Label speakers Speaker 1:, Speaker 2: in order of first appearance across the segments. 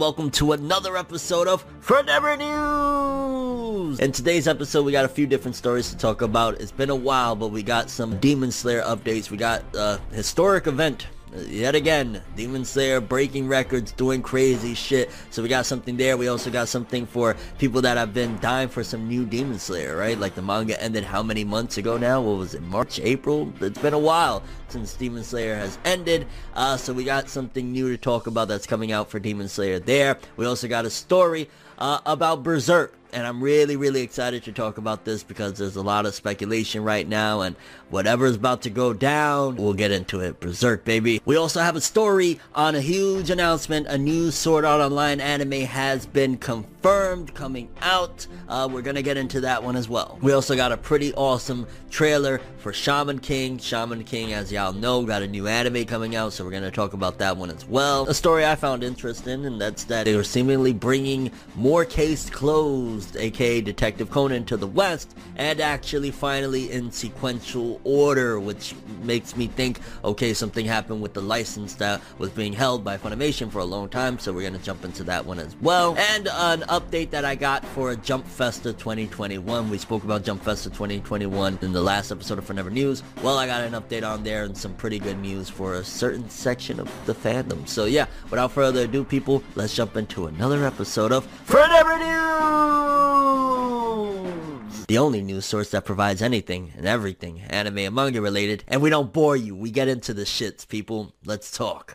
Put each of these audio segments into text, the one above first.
Speaker 1: Welcome to another episode of Forever News! In today's episode, we got a few different stories to talk about. It's been a while, but we got some Demon Slayer updates. We got a historic event yet again, Demon Slayer breaking records, doing crazy shit. So we got something there. We also got something for people that have been dying for some new Demon Slayer, right? Like the manga ended how many months ago now? What was it? March, April? It's been a while since Demon Slayer has ended. Uh, so we got something new to talk about that's coming out for Demon Slayer there. We also got a story uh, about Berserk and I'm really, really excited to talk about this because there's a lot of speculation right now, and whatever's about to go down, we'll get into it. Berserk, baby. We also have a story on a huge announcement. A new Sword Art Online anime has been confirmed coming out. Uh, we're gonna get into that one as well. We also got a pretty awesome trailer for Shaman King. Shaman King, as y'all know, got a new anime coming out, so we're gonna talk about that one as well. A story I found interesting, and that's that they are seemingly bringing more case closed aka Detective Conan, to the west, and actually finally in sequential order, which makes me think, okay, something happened with the license that was being held by Funimation for a long time, so we're gonna jump into that one as well. And an update that I got for Jump Festa 2021. We spoke about Jump Festa 2021 in the last episode of Forever News. Well, I got an update on there and some pretty good news for a certain section of the fandom. So yeah, without further ado, people, let's jump into another episode of Forever News! The only news source that provides anything and everything anime and manga related, and we don't bore you. We get into the shits, people. Let's talk.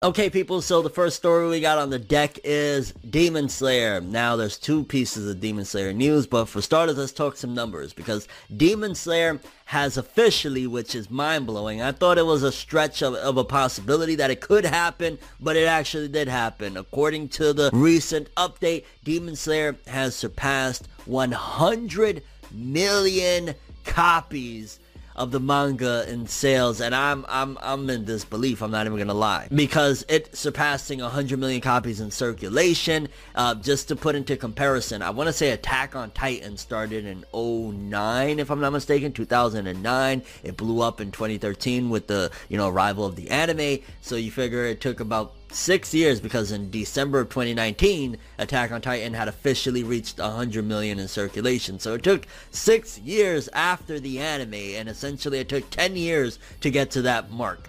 Speaker 1: Okay, people, so the first story we got on the deck is Demon Slayer. Now, there's two pieces of Demon Slayer news, but for starters, let's talk some numbers, because Demon Slayer has officially, which is mind-blowing, I thought it was a stretch of, of a possibility that it could happen, but it actually did happen. According to the recent update, Demon Slayer has surpassed 100 million copies of the manga in sales, and I'm I'm I'm in disbelief. I'm not even gonna lie because it surpassing 100 million copies in circulation. Uh, just to put into comparison, I want to say Attack on Titan started in 09, if I'm not mistaken, 2009. It blew up in 2013 with the you know arrival of the anime. So you figure it took about six years because in December of 2019, Attack on Titan had officially reached 100 million in circulation. So it took six years after the anime, and essentially it took 10 years to get to that mark.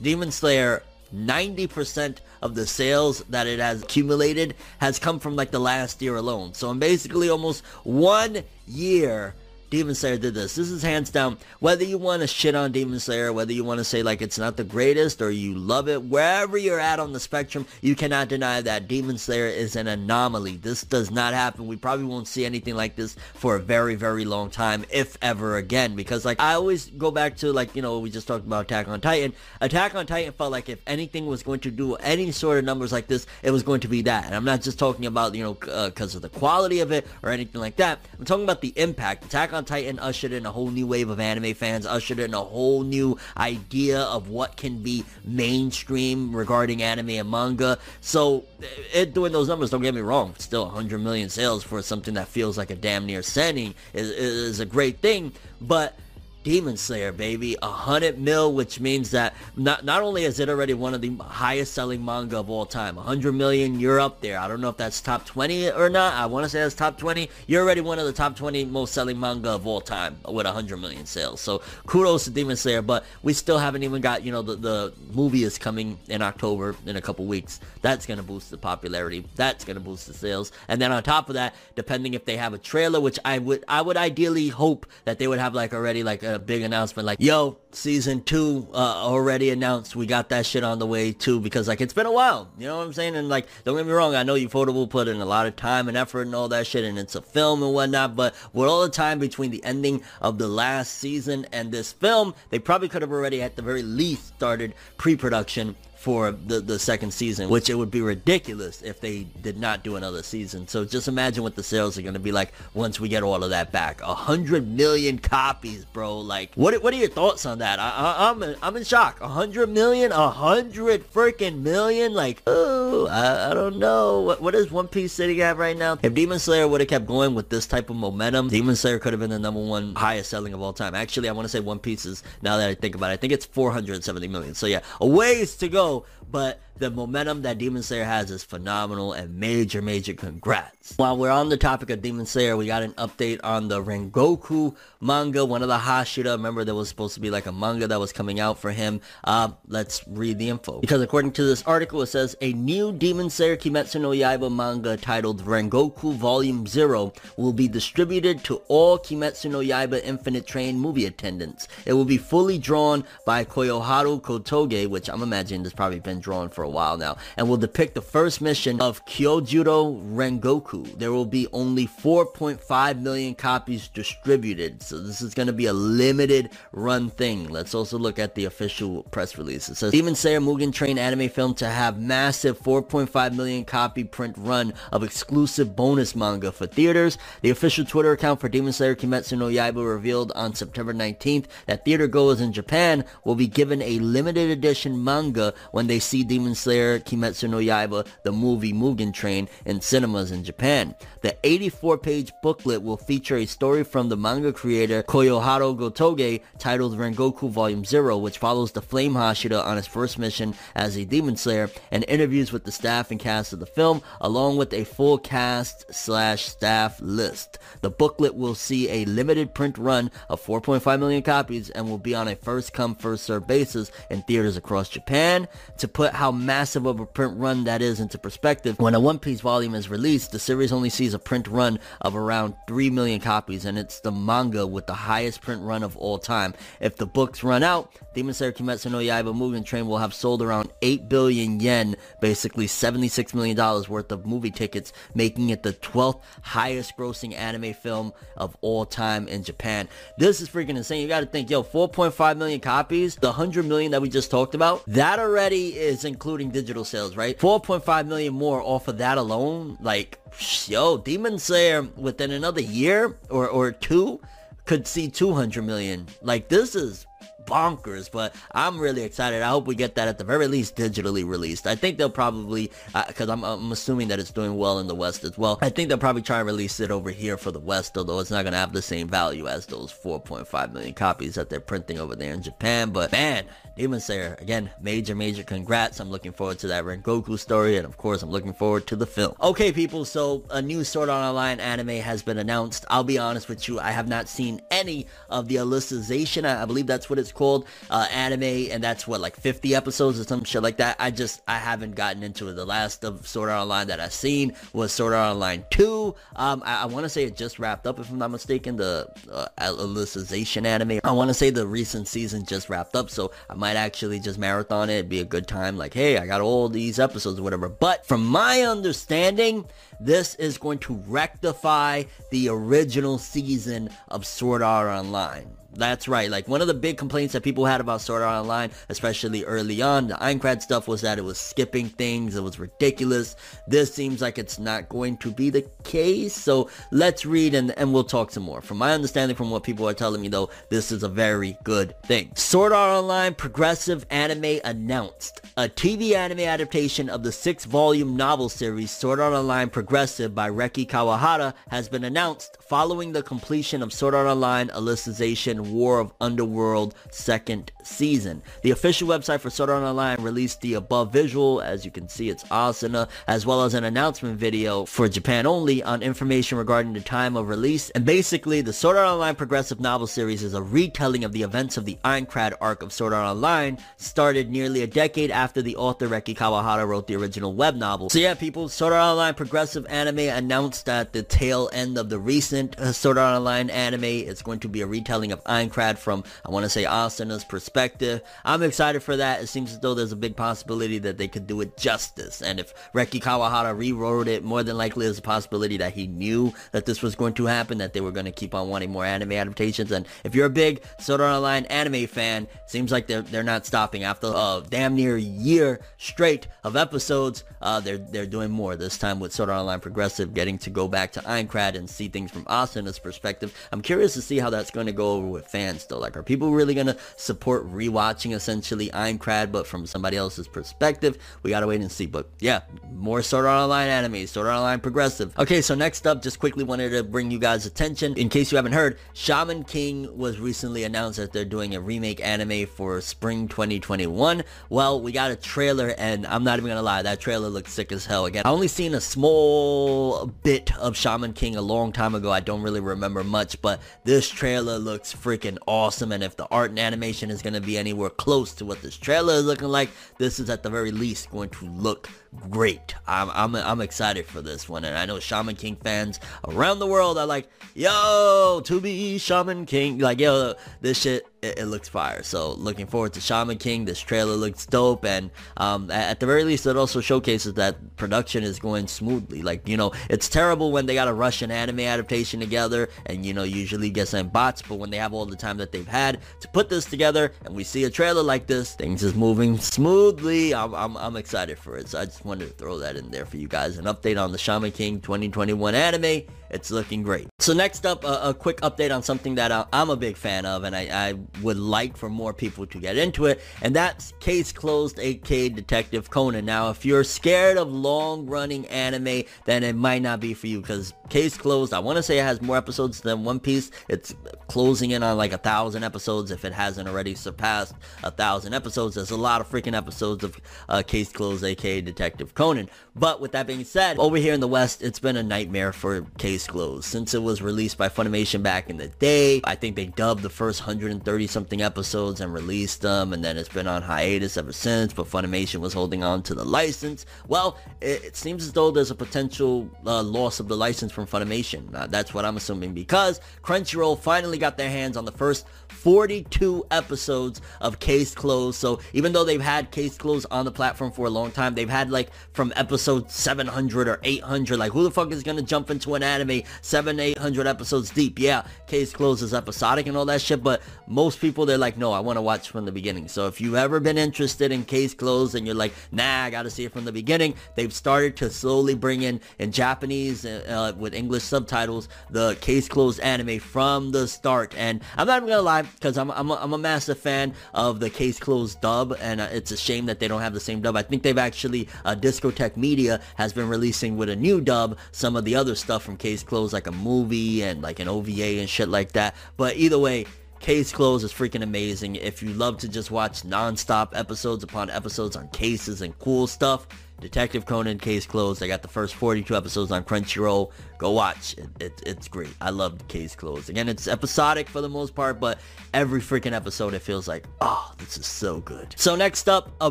Speaker 1: Demon Slayer, 90% of the sales that it has accumulated has come from like the last year alone. So in basically almost one year, Demon Slayer did this. This is hands down. Whether you want to shit on Demon Slayer, whether you want to say like it's not the greatest or you love it, wherever you're at on the spectrum, you cannot deny that Demon Slayer is an anomaly. This does not happen. We probably won't see anything like this for a very, very long time, if ever again. Because like I always go back to like, you know, we just talked about Attack on Titan. Attack on Titan felt like if anything was going to do any sort of numbers like this, it was going to be that. And I'm not just talking about, you know, because uh, of the quality of it or anything like that. I'm talking about the impact. Attack on Titan ushered in a whole new wave of anime fans, ushered in a whole new idea of what can be mainstream regarding anime and manga. So, it doing those numbers, don't get me wrong, still 100 million sales for something that feels like a damn near sending is, is a great thing, but Demon Slayer, baby. A hundred mil, which means that not not only is it already one of the highest selling manga of all time, a hundred million, you're up there. I don't know if that's top 20 or not. I want to say that's top 20. You're already one of the top 20 most selling manga of all time with a hundred million sales. So kudos to Demon Slayer, but we still haven't even got, you know, the, the movie is coming in October in a couple weeks. That's going to boost the popularity. That's going to boost the sales. And then on top of that, depending if they have a trailer, which I would, I would ideally hope that they would have like already like a big announcement like, yo, season two uh, already announced. We got that shit on the way too because like it's been a while. You know what I'm saying? And like don't get me wrong, I know you Ufotable put in a lot of time and effort and all that shit, and it's a film and whatnot. But with all the time between the ending of the last season and this film, they probably could have already at the very least started pre-production for the, the second season, which it would be ridiculous if they did not do another season. So just imagine what the sales are going to be like once we get all of that back. A hundred million copies, bro. Like, what what are your thoughts on that? I, I, I'm I'm in shock. A hundred million, a hundred freaking million. Like, oh, I, I don't know. What what is One Piece sitting at right now? If Demon Slayer would have kept going with this type of momentum, Demon Slayer could have been the number one highest selling of all time. Actually, I want to say One Piece is now that I think about it, I think it's 470 million. So yeah, a ways to go but the momentum that Demon Slayer has is phenomenal and major, major congrats. While we're on the topic of Demon Slayer, we got an update on the Rengoku manga, one of the Hashira. Remember there was supposed to be like a manga that was coming out for him. Uh, let's read the info. Because according to this article, it says a new Demon Slayer Kimetsu no Yaiba manga titled Rengoku Volume 0 will be distributed to all Kimetsu no Yaiba Infinite Train movie attendants. It will be fully drawn by Koyoharu Gotouge, which I'm imagining has probably been drawn for a while now, and will depict the first mission of Kyojuro Rengoku. There will be only 4.5 million copies distributed, so this is going to be a limited run thing. Let's also look at the official press release. It says Demon Slayer Mugen Train anime film to have massive 4.5 million copy print run of exclusive bonus manga for theaters. The official Twitter account for Demon Slayer Kimetsu no Yaiba revealed on September 19th that theater goers in Japan will be given a limited edition manga when they see Demon Slayer Kimetsu no Yaiba, the movie Mugen Train, in cinemas in Japan. The 84-page booklet will feature a story from the manga creator Koyoharu Gotouge titled Rengoku Volume 0, which follows the Flame Hashira on his first mission as a Demon Slayer, and interviews with the staff and cast of the film, along with a full cast slash staff list. The booklet will see a limited print run of 4.5 million copies and will be on a first come first served basis in theaters across Japan. To put how massive of a print run that is into perspective, when a One Piece volume is released, the series only sees a print run of around 3 million copies and it's the manga with the highest print run of all time. If the books run out, Demon Slayer Kimetsu no Yaiba Mugen Train will have sold around 8 billion yen, basically $76 million worth of movie tickets, making it the 12th highest grossing anime film of all time in Japan. This is freaking insane. You gotta think, yo, 4.5 million copies, the 100 million that we just talked about, that already is including digital sales, right? 4.5 million more off of that alone, like, yo, Demon Slayer within another year or, or two could see 200 million. Like, this is bonkers, but I'm really excited. I hope we get that at the very least digitally released. I think they'll probably, because uh, I'm, I'm assuming that it's doing well in the West as well. I think they'll probably try and release it over here for the West, although it's not going to have the same value as those 4.5 million copies that they're printing over there in Japan. But man, Demon Slayer, again, major, major congrats. I'm looking forward to that Rengoku story, and of course, I'm looking forward to the film. Okay, people, so a new Sword Art Online anime has been announced. I'll be honest with you, I have not seen any of the Alicization, I, I believe that's what it's called, uh, anime, and that's what, like 50 episodes or some shit like that. I just, I haven't gotten into it. The last of Sword Art Online that I've seen was Sword Art Online 2. Um, I, I want to say it just wrapped up, if I'm not mistaken, the uh, Alicization anime. I want to say the recent season just wrapped up, so I might actually just marathon it. It'd be a good time. Like, hey, I got all these episodes or whatever. But from my understanding, this is going to rectify the original season of Sword Art Online. That's right. Like one of the big complaints that people had about Sword Art Online, especially early on, the Aincrad stuff was that it was skipping things. It was ridiculous. This seems like it's not going to be the case. So let's read and, and we'll talk some more. From my understanding from what people are telling me though, this is a very good thing. Sword Art Online Progressive Anime announced a TV anime adaptation of the six volume novel series Sword Art Online Progressive by Reki Kawahara has been announced following the completion of Sword Art Online Alicization War of Underworld second season. The official website for Sword Art Online released the above visual, as you can see it's Asuna, as well as an announcement video for Japan only on information regarding the time of release. And basically, the Sword Art Online progressive novel series is a retelling of the events of the Aincrad arc of Sword Art Online, started nearly a decade after the author Reki Kawahara wrote the original web novel. So yeah, people, Sword Art Online progressive anime announced at the tail end of the recent uh, Sword Art Online anime. It's going to be a retelling of Aincrad from, I want to say, Asuna's perspective. I'm excited for that. It seems as though there's a big possibility that they could do it justice. And if Reki Kawahara rewrote it, more than likely there's a possibility that he knew that this was going to happen, that they were going to keep on wanting more anime adaptations. And if you're a big Sword Art Online anime fan, seems like they're, they're not stopping. After a damn near year straight of episodes, uh, they're, they're doing more. This time with Sword Art Online Progressive, getting to go back to Aincrad and see things from Asuna's perspective. I'm curious to see how that's going to go over with fans though. Like, are people really going to support rewatching essentially Aincrad, but from somebody else's perspective? We gotta wait and see. But yeah, more Sword Art Online anime, Sword Art Online Progressive. Okay, so next up, just quickly wanted to bring you guys attention. In case you haven't heard, Shaman King was recently announced that they're doing a remake anime for spring 2021. Well, we got a trailer and I'm not even gonna lie, that trailer looks sick as hell. Again, I only seen a small bit of Shaman King a long time ago. I don't really remember much, but this trailer looks freaking awesome. And if the art and animation is gonna be anywhere close to what this trailer is looking like, this is at the very least going to look great. I'm, I'm, I'm excited for this one. And I know Shaman King fans around the world are like, yo, to be Shaman King. Like, yo, this shit, it, it looks fire. So looking forward to Shaman King. This trailer looks dope. And um, at the very least, it also showcases that production is going smoothly. Like, you know, it's terrible when they got a Russian anime adaptation together and, you know, usually get some bots. But when they have all the time that they've had to put this together and we see a trailer like this, things is moving smoothly. I'm, I'm, I'm excited for it. So I just wanted to throw that in there for you guys. An update on the Shaman King 2021 anime. It's looking great. So next up, a, a quick update on something that I, am a big fan of and I, I, would like for more people to get into it. And that's Case Closed aka Detective Conan. Now, if you're scared of long-running anime, then it might not be for you because Case Closed, I want to say it has more episodes than One Piece. It's closing in on like a thousand episodes if it hasn't already surpassed a thousand episodes. There's a lot of freaking episodes of uh, Case Closed aka Detective Conan. But with that being said, over here in the West, it's been a nightmare for Case Closed. Since it was released by Funimation back in the day, I think they dubbed the first 130 something episodes and released them, and then it's been on hiatus ever since, but Funimation was holding on to the license. Well, it, it seems as though there's a potential uh, loss of the license from Funimation. Uh, that's what I'm assuming because Crunchyroll finally got their hands on the first 42 episodes of Case Closed. So even though they've had Case Closed on the platform for a long time, they've had like from episode 700 or 800. Like who the fuck is gonna jump into an anime seven, 800 episodes deep? Yeah, Case Closed is episodic and all that shit, but most people they're like, no, I want to watch from the beginning. So if you've ever been interested in Case Closed and you're like, nah, I gotta see it from the beginning, they've started to slowly bring in in Japanese uh, with English subtitles the Case Closed anime from the start. And I'm not even gonna lie because I'm, I'm, a, I'm a massive fan of the Case Closed dub, and uh, it's a shame that they don't have the same dub. I think they've actually, uh, Discotek Media has been releasing with a new dub some of the other stuff from Case Closed, like a movie and like an OVA and shit like that. But either way, Case Closed is freaking amazing. If you love to just watch non-stop episodes upon episodes on cases and cool stuff, Detective Conan Case Closed. I got the first 42 episodes on Crunchyroll. Go watch. It, it, it's great. I love Case Closed. Again, it's episodic for the most part, but every freaking episode it feels like, oh, this is so good. So next up, a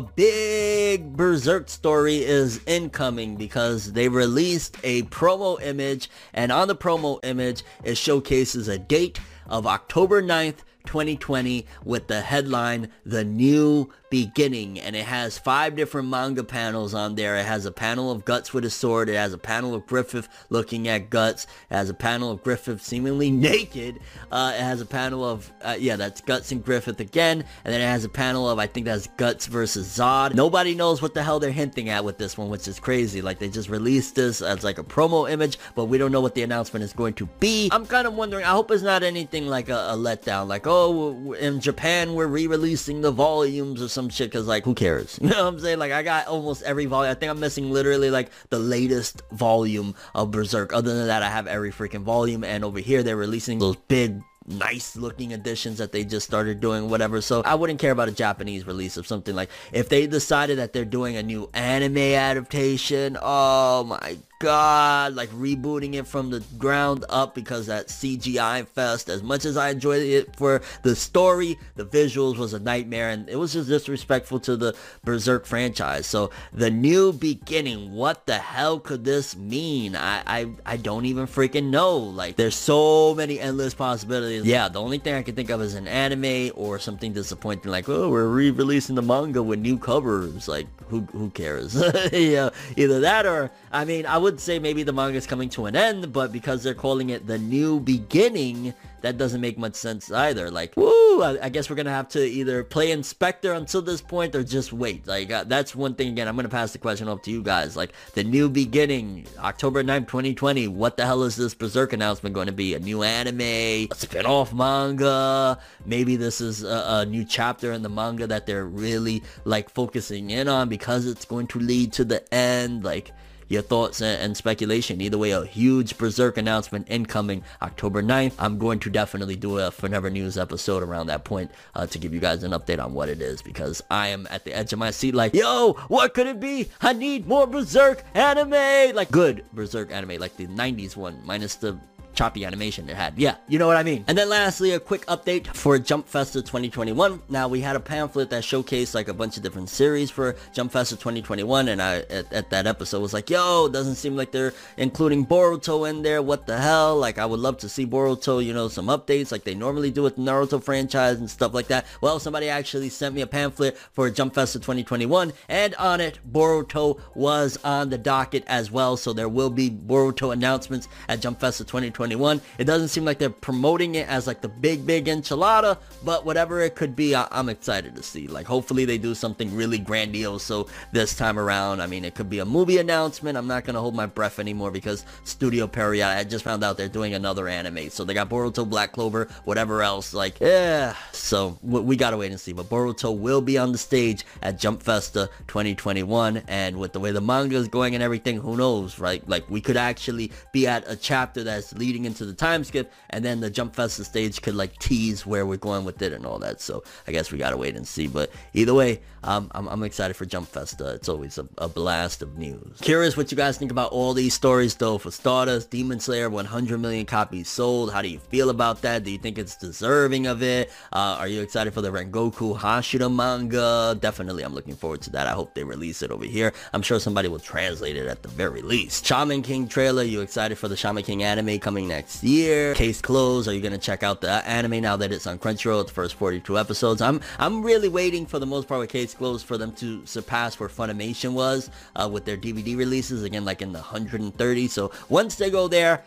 Speaker 1: big Berserk story is incoming because they released a promo image, and on the promo image, it showcases a date of October 9th, 2020 with the headline The New beginning and it has five different manga panels on there. It has a panel of Guts with a sword. It has a panel of Griffith looking at Guts. It has a panel of Griffith seemingly naked. Uh, it has a panel of, uh, yeah, that's Guts and Griffith again. And then it has a panel of, I think that's Guts versus Zod. Nobody knows what the hell they're hinting at with this one, which is crazy. Like they just released this as like a promo image, but we don't know what the announcement is going to be. I'm kind of wondering, I hope it's not anything like a, a letdown. Like, oh, in Japan, we're re-releasing the volumes or some shit because like who cares? You know what i'm saying? Like i got almost every volume. I think i'm missing literally like the latest volume of berserk. Other than that i have every freaking volume. And over here they're releasing those big nice looking editions that they just started doing whatever. So i wouldn't care about a japanese release of something. Like if they decided that they're doing a new anime adaptation oh my god, like rebooting it from the ground up because that CGI fest, as much as I enjoyed it for the story, the visuals was a nightmare and it was just disrespectful to the Berserk franchise. So the new beginning, what the hell could this mean? I, I, I don't even freaking know. Like there's so many endless possibilities. Yeah, the only thing I can think of is an anime or something disappointing like, oh, we're re-releasing the manga with new covers. Like who, who cares? yeah, either that or, I mean, I would say maybe the manga is coming to an end, but because they're calling it the new beginning, that doesn't make much sense either. Like, woo, I, I guess we're gonna have to either play Inspector until this point or just wait. Like, uh, that's one thing again. I'm gonna pass the question up to you guys. Like, the new beginning, October 9th, 2020. What the hell is this Berserk announcement going to be? A new anime, a spin-off manga? Maybe this is a, a new chapter in the manga that they're really like focusing in on because it's going to lead to the end. Like, your thoughts and, speculation. Either way, a huge Berserk announcement incoming October 9th. I'm going to definitely do a Forever News episode around that point uh, to give you guys an update on what it is because I am at the edge of my seat like, yo, what could it be? I need more Berserk anime. Like good Berserk anime, like the 90s one, minus the choppy animation it had. Yeah, you know what I mean. And then lastly, a quick update for Jump Festa 2021. Now, we had a pamphlet that showcased like a bunch of different series for Jump Festa 2021, and I, at, at that episode, was like, yo, doesn't seem like they're including Boruto in there. What the hell? Like, I would love to see Boruto, you know, some updates like they normally do with the Naruto franchise and stuff like that. Well, somebody actually sent me a pamphlet for Jump Festa 2021, and on it, Boruto was on the docket as well, so there will be Boruto announcements at Jump Festa 2021 2021. It doesn't seem like they're promoting it as like the big, big enchilada, but whatever it could be, I- am excited to see. Like, hopefully they do something really grandiose. So this time around, I mean, it could be a movie announcement. I'm not going to hold my breath anymore because Studio Pierrot, I just found out they're doing another anime. So they got Boruto, Black Clover, whatever else. Like, yeah. So we got to wait and see. But Boruto will be on the stage at Jump Festa 2021. And with the way the manga is going and everything, who knows, right? Like, we could actually be at a chapter that's leading leading into the time skip, and then the Jump Festa stage could like tease where we're going with it and all that. So I guess we gotta wait and see. But either way, um, I'm, I'm excited for Jump Festa. It's always a, a, blast of news. Curious what you guys think about all these stories though. For starters, Demon Slayer 100 million copies sold. How do you feel about that? Do you think it's deserving of it? Uh, are you excited for the Rengoku Hashira manga? Definitely, I'm looking forward to that. I hope they release it over here. I'm sure somebody will translate it at the very least. Shaman King trailer. You excited for the Shaman King anime coming next year. Case closed. Are you gonna check out the anime now that it's on Crunchyroll? The first 42 episodes. I'm I'm really waiting for the most part with Case closed for them to surpass where Funimation was uh, with their DVD releases again, like in the 130. So once they go there,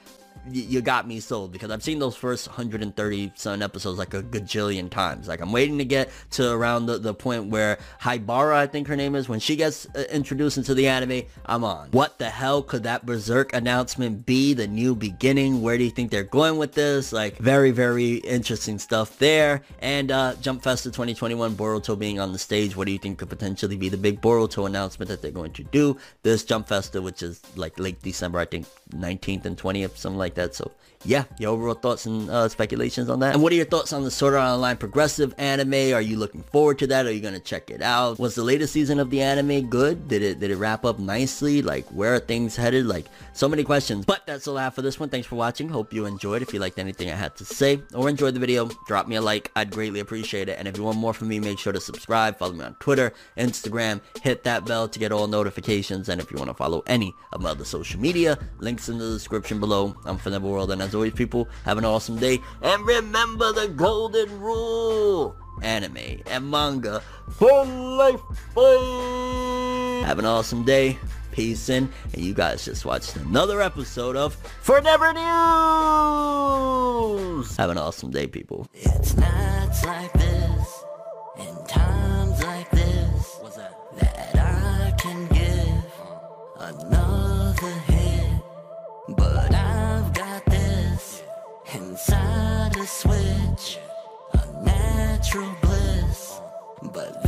Speaker 1: you got me sold because I've seen those first 130 some episodes like a gajillion times. Like I'm waiting to get to around the, the point where Haibara, I think her name is, when she gets uh, introduced into the anime, I'm on. What the hell could that Berserk announcement be? The new beginning? Where do you think they're going with this? Like very, very interesting stuff there. And uh, Jump Festa 2021, Boruto being on the stage. What do you think could potentially be the big Boruto announcement that they're going to do? This Jump Festa, which is like late December, I think 19th and 20th, something like that. So yeah, your overall thoughts and uh, speculations on that. And what are your thoughts on the Sword Art Online progressive anime? Are you looking forward to that? Are you gonna check it out? Was the latest season of the anime good? Did it did it wrap up nicely? Like where are things headed? Like so many questions. But that's all I have for this one. Thanks for watching. Hope you enjoyed. If you liked anything I had to say or enjoyed the video, drop me a like. I'd greatly appreciate it. And if you want more from me, make sure to subscribe. Follow me on Twitter, Instagram. Hit that bell to get all notifications. And if you want to follow any of my other social media, links in the description below. I'm Forever World, and as always, people, have an awesome day. And remember the golden rule. Anime and manga for life. Bye. Have an awesome day. Peace in. And you guys just watched another episode of Forever News. Have an awesome day, people. It's nights like this and times like this that? that I can give another hit. A switch, a natural bliss. But